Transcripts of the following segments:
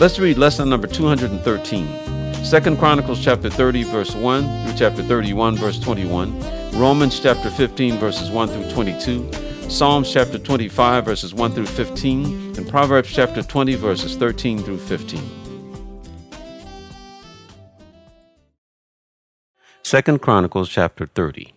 Let's read lesson number 213. Second Chronicles chapter 30 verse 1 through chapter 31 verse 21, Romans chapter 15 verses 1 through 22, Psalms chapter 25 verses 1 through 15, and Proverbs chapter 20 verses 13 through 15. Second Chronicles chapter 30.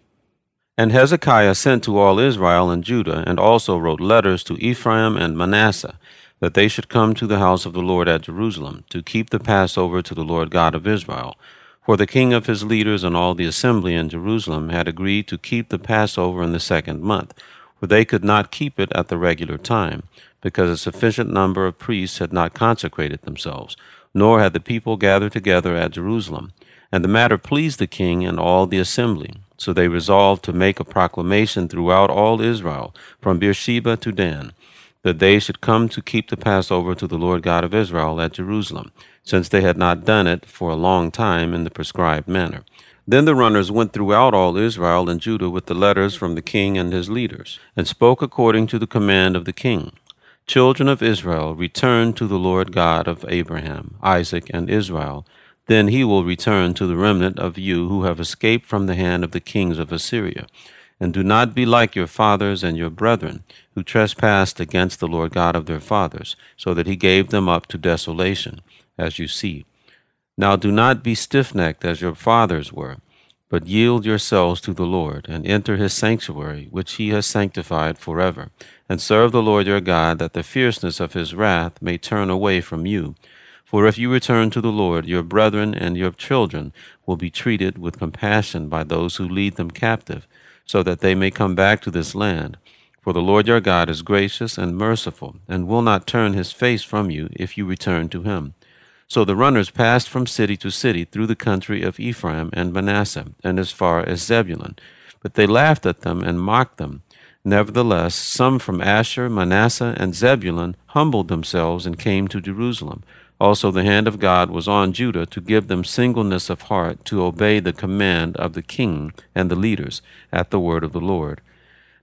And Hezekiah sent to all Israel and Judah, and also wrote letters to Ephraim and Manasseh, that they should come to the house of the Lord at Jerusalem, to keep the Passover to the Lord God of Israel. For the king of his leaders and all the assembly in Jerusalem had agreed to keep the Passover in the second month, for they could not keep it at the regular time, because a sufficient number of priests had not consecrated themselves, nor had the people gathered together at Jerusalem. And the matter pleased the king and all the assembly. So they resolved to make a proclamation throughout all Israel, from Beersheba to Dan that they should come to keep the Passover to the Lord God of Israel at Jerusalem, since they had not done it for a long time in the prescribed manner. Then the runners went throughout all Israel and Judah with the letters from the king and his leaders, and spoke according to the command of the king. Children of Israel, return to the Lord God of Abraham, Isaac, and Israel. Then he will return to the remnant of you who have escaped from the hand of the kings of Assyria and do not be like your fathers and your brethren, who trespassed against the Lord God of their fathers, so that he gave them up to desolation, as you see. Now do not be stiff necked as your fathers were, but yield yourselves to the Lord, and enter his sanctuary, which he has sanctified forever, and serve the Lord your God, that the fierceness of his wrath may turn away from you. For if you return to the Lord, your brethren and your children will be treated with compassion by those who lead them captive so that they may come back to this land. For the Lord your God is gracious and merciful, and will not turn his face from you if you return to him. So the runners passed from city to city through the country of Ephraim and Manasseh, and as far as Zebulun. But they laughed at them and mocked them. Nevertheless, some from Asher, Manasseh, and Zebulun humbled themselves and came to Jerusalem. Also, the hand of God was on Judah to give them singleness of heart to obey the command of the king and the leaders at the word of the Lord.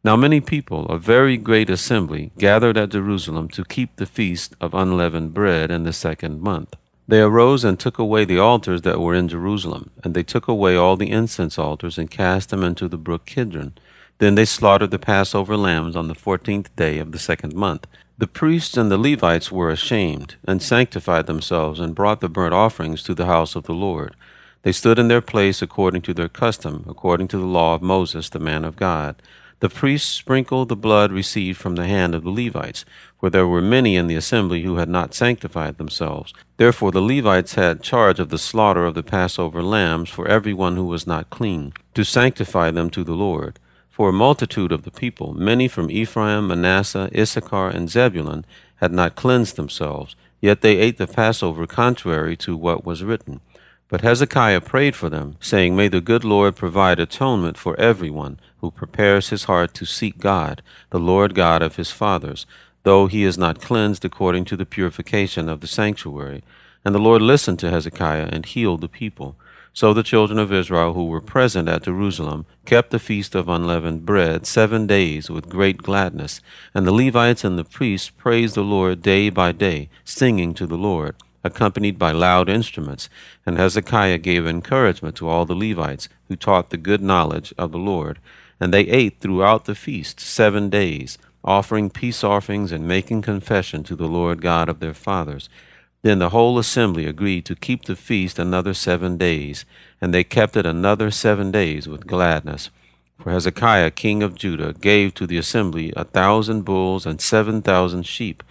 Now, many people, a very great assembly, gathered at Jerusalem to keep the feast of unleavened bread in the second month. They arose and took away the altars that were in Jerusalem, and they took away all the incense altars and cast them into the brook Kidron. Then they slaughtered the Passover lambs on the fourteenth day of the second month. The priests and the Levites were ashamed, and sanctified themselves, and brought the burnt offerings to the house of the Lord. They stood in their place according to their custom, according to the law of Moses, the man of God. The priests sprinkled the blood received from the hand of the Levites, for there were many in the assembly who had not sanctified themselves. Therefore the Levites had charge of the slaughter of the Passover lambs for every one who was not clean, to sanctify them to the Lord. For a multitude of the people, many from Ephraim, Manasseh, Issachar, and Zebulun, had not cleansed themselves, yet they ate the Passover contrary to what was written. But Hezekiah prayed for them, saying, May the good Lord provide atonement for everyone who prepares his heart to seek God, the Lord God of his fathers, though he is not cleansed according to the purification of the sanctuary. And the Lord listened to Hezekiah and healed the people. So the children of Israel who were present at Jerusalem kept the feast of unleavened bread seven days with great gladness, and the Levites and the priests praised the Lord day by day, singing to the Lord, accompanied by loud instruments. And Hezekiah gave encouragement to all the Levites who taught the good knowledge of the Lord. And they ate throughout the feast seven days, offering peace offerings and making confession to the Lord God of their fathers. Then the whole assembly agreed to keep the feast another seven days, and they kept it another seven days with gladness. For Hezekiah king of Judah gave to the assembly a thousand bulls and seven thousand sheep,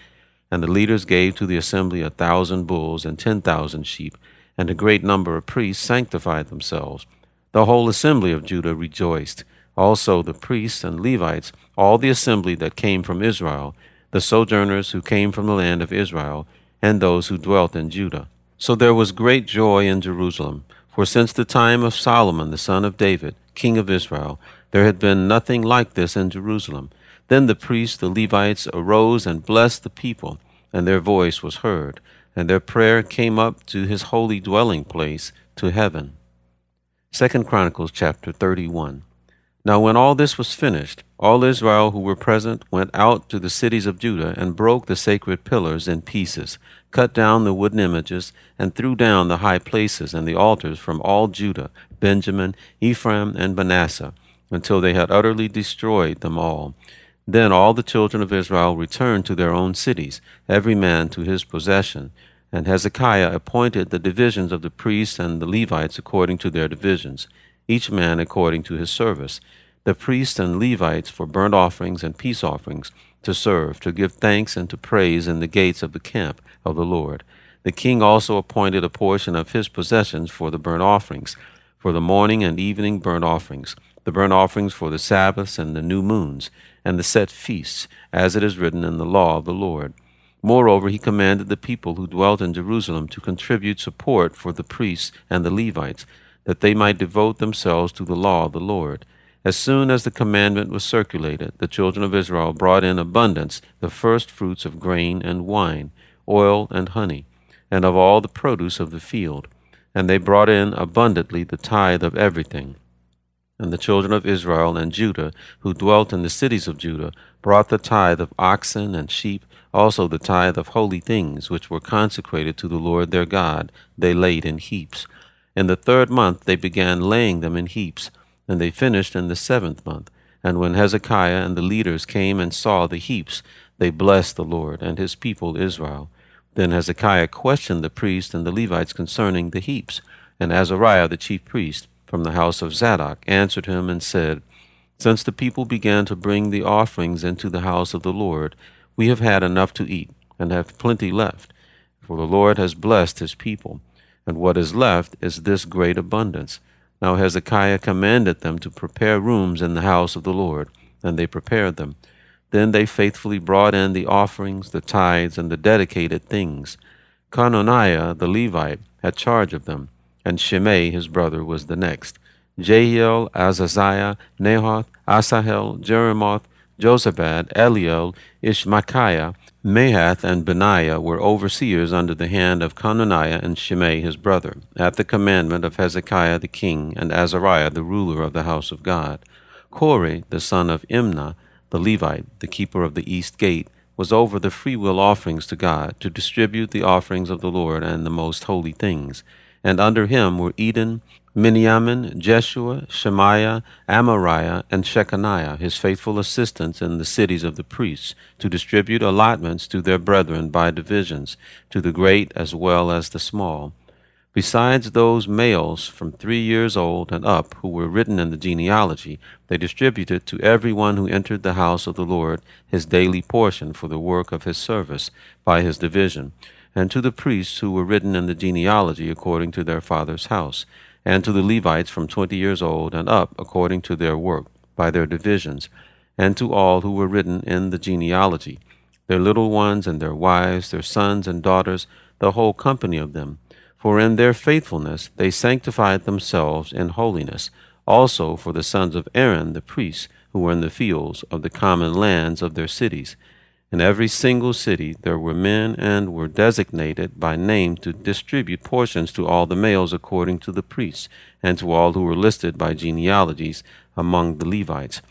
and the leaders gave to the assembly a thousand bulls and ten thousand sheep, and a great number of priests sanctified themselves. The whole assembly of Judah rejoiced, also the priests and Levites, all the assembly that came from Israel, the sojourners who came from the land of Israel, and those who dwelt in Judah. So there was great joy in Jerusalem, for since the time of Solomon the son of David, king of Israel, there had been nothing like this in Jerusalem. Then the priests, the Levites, arose and blessed the people, and their voice was heard, and their prayer came up to his holy dwelling place, to heaven. Second Chronicles chapter 31. Now when all this was finished, all Israel who were present went out to the cities of Judah and broke the sacred pillars in pieces, cut down the wooden images, and threw down the high places and the altars from all Judah, Benjamin, Ephraim, and Manasseh, until they had utterly destroyed them all. Then all the children of Israel returned to their own cities, every man to his possession. And Hezekiah appointed the divisions of the priests and the Levites according to their divisions, each man according to his service the priests and Levites for burnt offerings and peace offerings, to serve, to give thanks and to praise in the gates of the camp of the Lord. The king also appointed a portion of his possessions for the burnt offerings, for the morning and evening burnt offerings, the burnt offerings for the Sabbaths and the new moons, and the set feasts, as it is written in the law of the Lord. Moreover, he commanded the people who dwelt in Jerusalem to contribute support for the priests and the Levites, that they might devote themselves to the law of the Lord. As soon as the commandment was circulated, the children of Israel brought in abundance the first fruits of grain and wine, oil and honey, and of all the produce of the field. And they brought in abundantly the tithe of everything. And the children of Israel and Judah, who dwelt in the cities of Judah, brought the tithe of oxen and sheep, also the tithe of holy things, which were consecrated to the Lord their God, they laid in heaps. In the third month they began laying them in heaps and they finished in the seventh month. And when Hezekiah and the leaders came and saw the heaps, they blessed the Lord and his people Israel. Then Hezekiah questioned the priests and the Levites concerning the heaps. And Azariah the chief priest, from the house of Zadok, answered him and said, Since the people began to bring the offerings into the house of the Lord, we have had enough to eat, and have plenty left. For the Lord has blessed his people, and what is left is this great abundance. Now Hezekiah commanded them to prepare rooms in the house of the Lord, and they prepared them. Then they faithfully brought in the offerings, the tithes, and the dedicated things. Cononiah the Levite had charge of them, and Shimei his brother was the next. Jehiel, Azaziah, Nahath, Asahel, Jerimoth, Jozabad, Eliel, Ismachiah, Mahath and Benaiah were overseers under the hand of Cononiah and Shimei his brother, at the commandment of Hezekiah the king and Azariah the ruler of the house of God. Kore, the son of Imnah, the Levite, the keeper of the east gate, was over the freewill offerings to God, to distribute the offerings of the Lord and the most holy things. And under him were Eden, Miniamin, Jeshua, Shemaiah, Amariah, and Shecaniah, his faithful assistants in the cities of the priests, to distribute allotments to their brethren by divisions, to the great as well as the small. Besides those males from three years old and up who were written in the genealogy, they distributed to every one who entered the house of the Lord his daily portion for the work of his service by his division, and to the priests who were written in the genealogy according to their father's house and to the Levites from twenty years old and up according to their work, by their divisions, and to all who were written in the genealogy, their little ones and their wives, their sons and daughters, the whole company of them. For in their faithfulness they sanctified themselves in holiness, also for the sons of Aaron the priests, who were in the fields of the common lands of their cities. In every single city there were men and were designated by name to distribute portions to all the males according to the priests, and to all who were listed by genealogies among the Levites.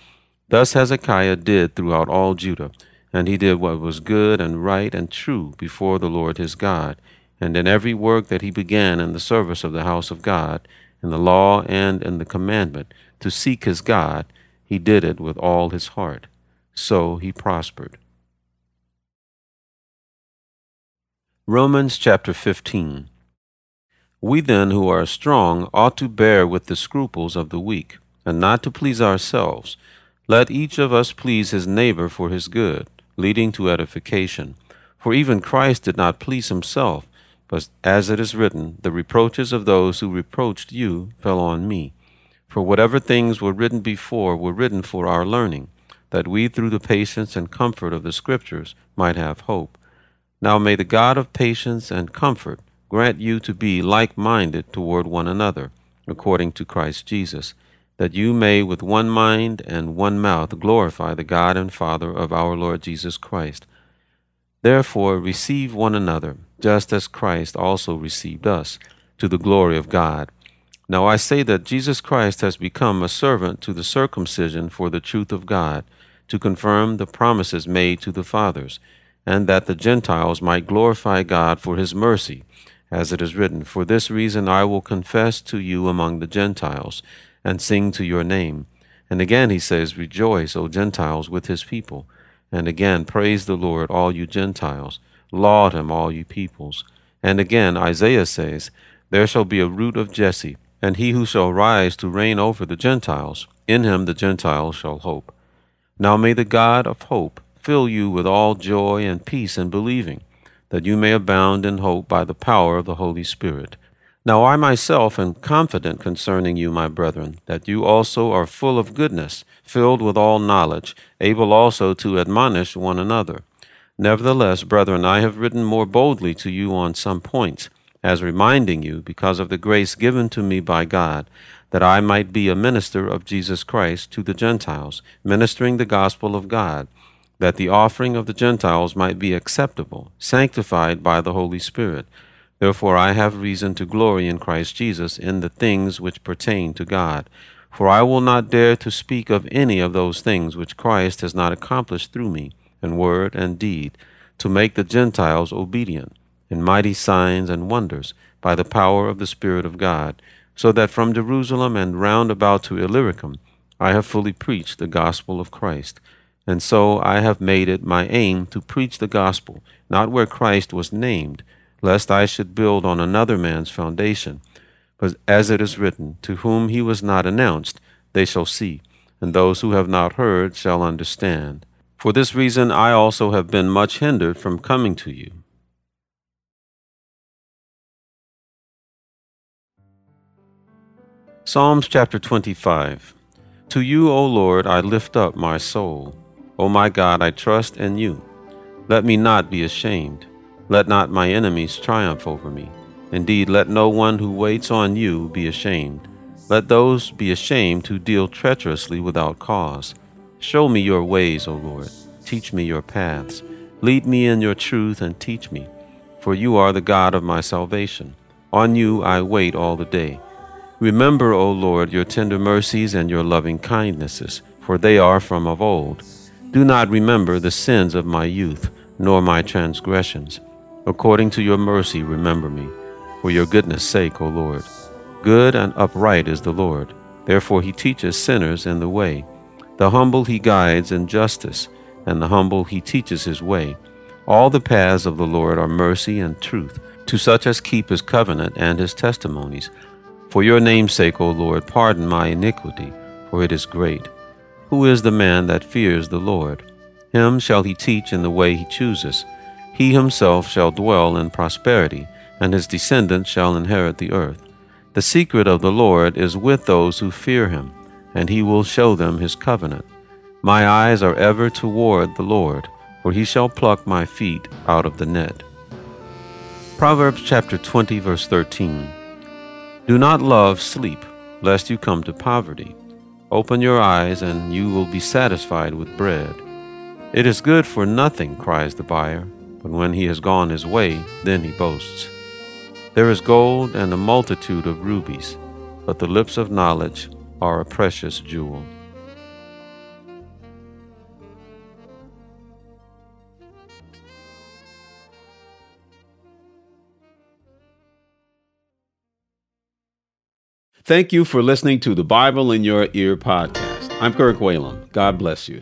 Thus Hezekiah did throughout all Judah, and he did what was good and right and true before the Lord his God. And in every work that he began in the service of the house of God, in the law and in the commandment, to seek his God, he did it with all his heart. So he prospered. Romans chapter 15. We then who are strong ought to bear with the scruples of the weak, and not to please ourselves. Let each of us please his neighbor for his good, leading to edification. For even Christ did not please himself, but as it is written, the reproaches of those who reproached you fell on me. For whatever things were written before were written for our learning, that we through the patience and comfort of the Scriptures might have hope. Now may the God of patience and comfort grant you to be like minded toward one another, according to Christ Jesus, that you may with one mind and one mouth glorify the God and Father of our Lord Jesus Christ. Therefore receive one another, just as Christ also received us, to the glory of God. Now I say that Jesus Christ has become a servant to the circumcision for the truth of God, to confirm the promises made to the fathers, and that the Gentiles might glorify God for his mercy as it is written, For this reason I will confess to you among the Gentiles, and sing to your name. And again he says, Rejoice, O Gentiles, with his people. And again, Praise the Lord, all you Gentiles. Laud him, all you peoples. And again, Isaiah says, There shall be a root of Jesse, and he who shall rise to reign over the Gentiles. In him the Gentiles shall hope. Now may the God of hope fill you with all joy and peace in believing that you may abound in hope by the power of the Holy Spirit. Now I myself am confident concerning you, my brethren, that you also are full of goodness, filled with all knowledge, able also to admonish one another. Nevertheless, brethren, I have written more boldly to you on some points, as reminding you, because of the grace given to me by God, that I might be a minister of Jesus Christ to the Gentiles, ministering the gospel of God that the offering of the Gentiles might be acceptable, sanctified by the Holy Spirit. Therefore I have reason to glory in Christ Jesus in the things which pertain to God. For I will not dare to speak of any of those things which Christ has not accomplished through me, in word and deed, to make the Gentiles obedient, in mighty signs and wonders, by the power of the Spirit of God, so that from Jerusalem and round about to Illyricum I have fully preached the gospel of Christ. And so I have made it my aim to preach the gospel, not where Christ was named, lest I should build on another man's foundation. But as it is written, To whom he was not announced, they shall see, and those who have not heard shall understand. For this reason I also have been much hindered from coming to you. Psalms chapter 25 To you, O Lord, I lift up my soul. O my God, I trust in you. Let me not be ashamed. Let not my enemies triumph over me. Indeed, let no one who waits on you be ashamed. Let those be ashamed who deal treacherously without cause. Show me your ways, O Lord. Teach me your paths. Lead me in your truth and teach me. For you are the God of my salvation. On you I wait all the day. Remember, O Lord, your tender mercies and your loving kindnesses, for they are from of old. Do not remember the sins of my youth, nor my transgressions. According to your mercy, remember me, for your goodness' sake, O Lord. Good and upright is the Lord. Therefore he teaches sinners in the way. The humble he guides in justice, and the humble he teaches his way. All the paths of the Lord are mercy and truth, to such as keep his covenant and his testimonies. For your name's sake, O Lord, pardon my iniquity, for it is great. Who is the man that fears the Lord? Him shall he teach in the way he chooses. He himself shall dwell in prosperity, and his descendants shall inherit the earth. The secret of the Lord is with those who fear him, and he will show them his covenant. My eyes are ever toward the Lord, for he shall pluck my feet out of the net. Proverbs chapter 20, verse 13. Do not love sleep, lest you come to poverty. Open your eyes, and you will be satisfied with bread. It is good for nothing, cries the buyer, but when he has gone his way, then he boasts. There is gold and a multitude of rubies, but the lips of knowledge are a precious jewel. Thank you for listening to the Bible in Your Ear podcast. I'm Kirk Whalum. God bless you.